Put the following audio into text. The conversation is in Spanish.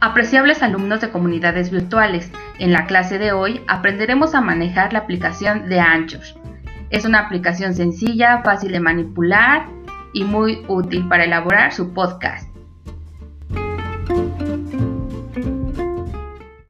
Apreciables alumnos de comunidades virtuales, en la clase de hoy aprenderemos a manejar la aplicación de Anchor. Es una aplicación sencilla, fácil de manipular y muy útil para elaborar su podcast.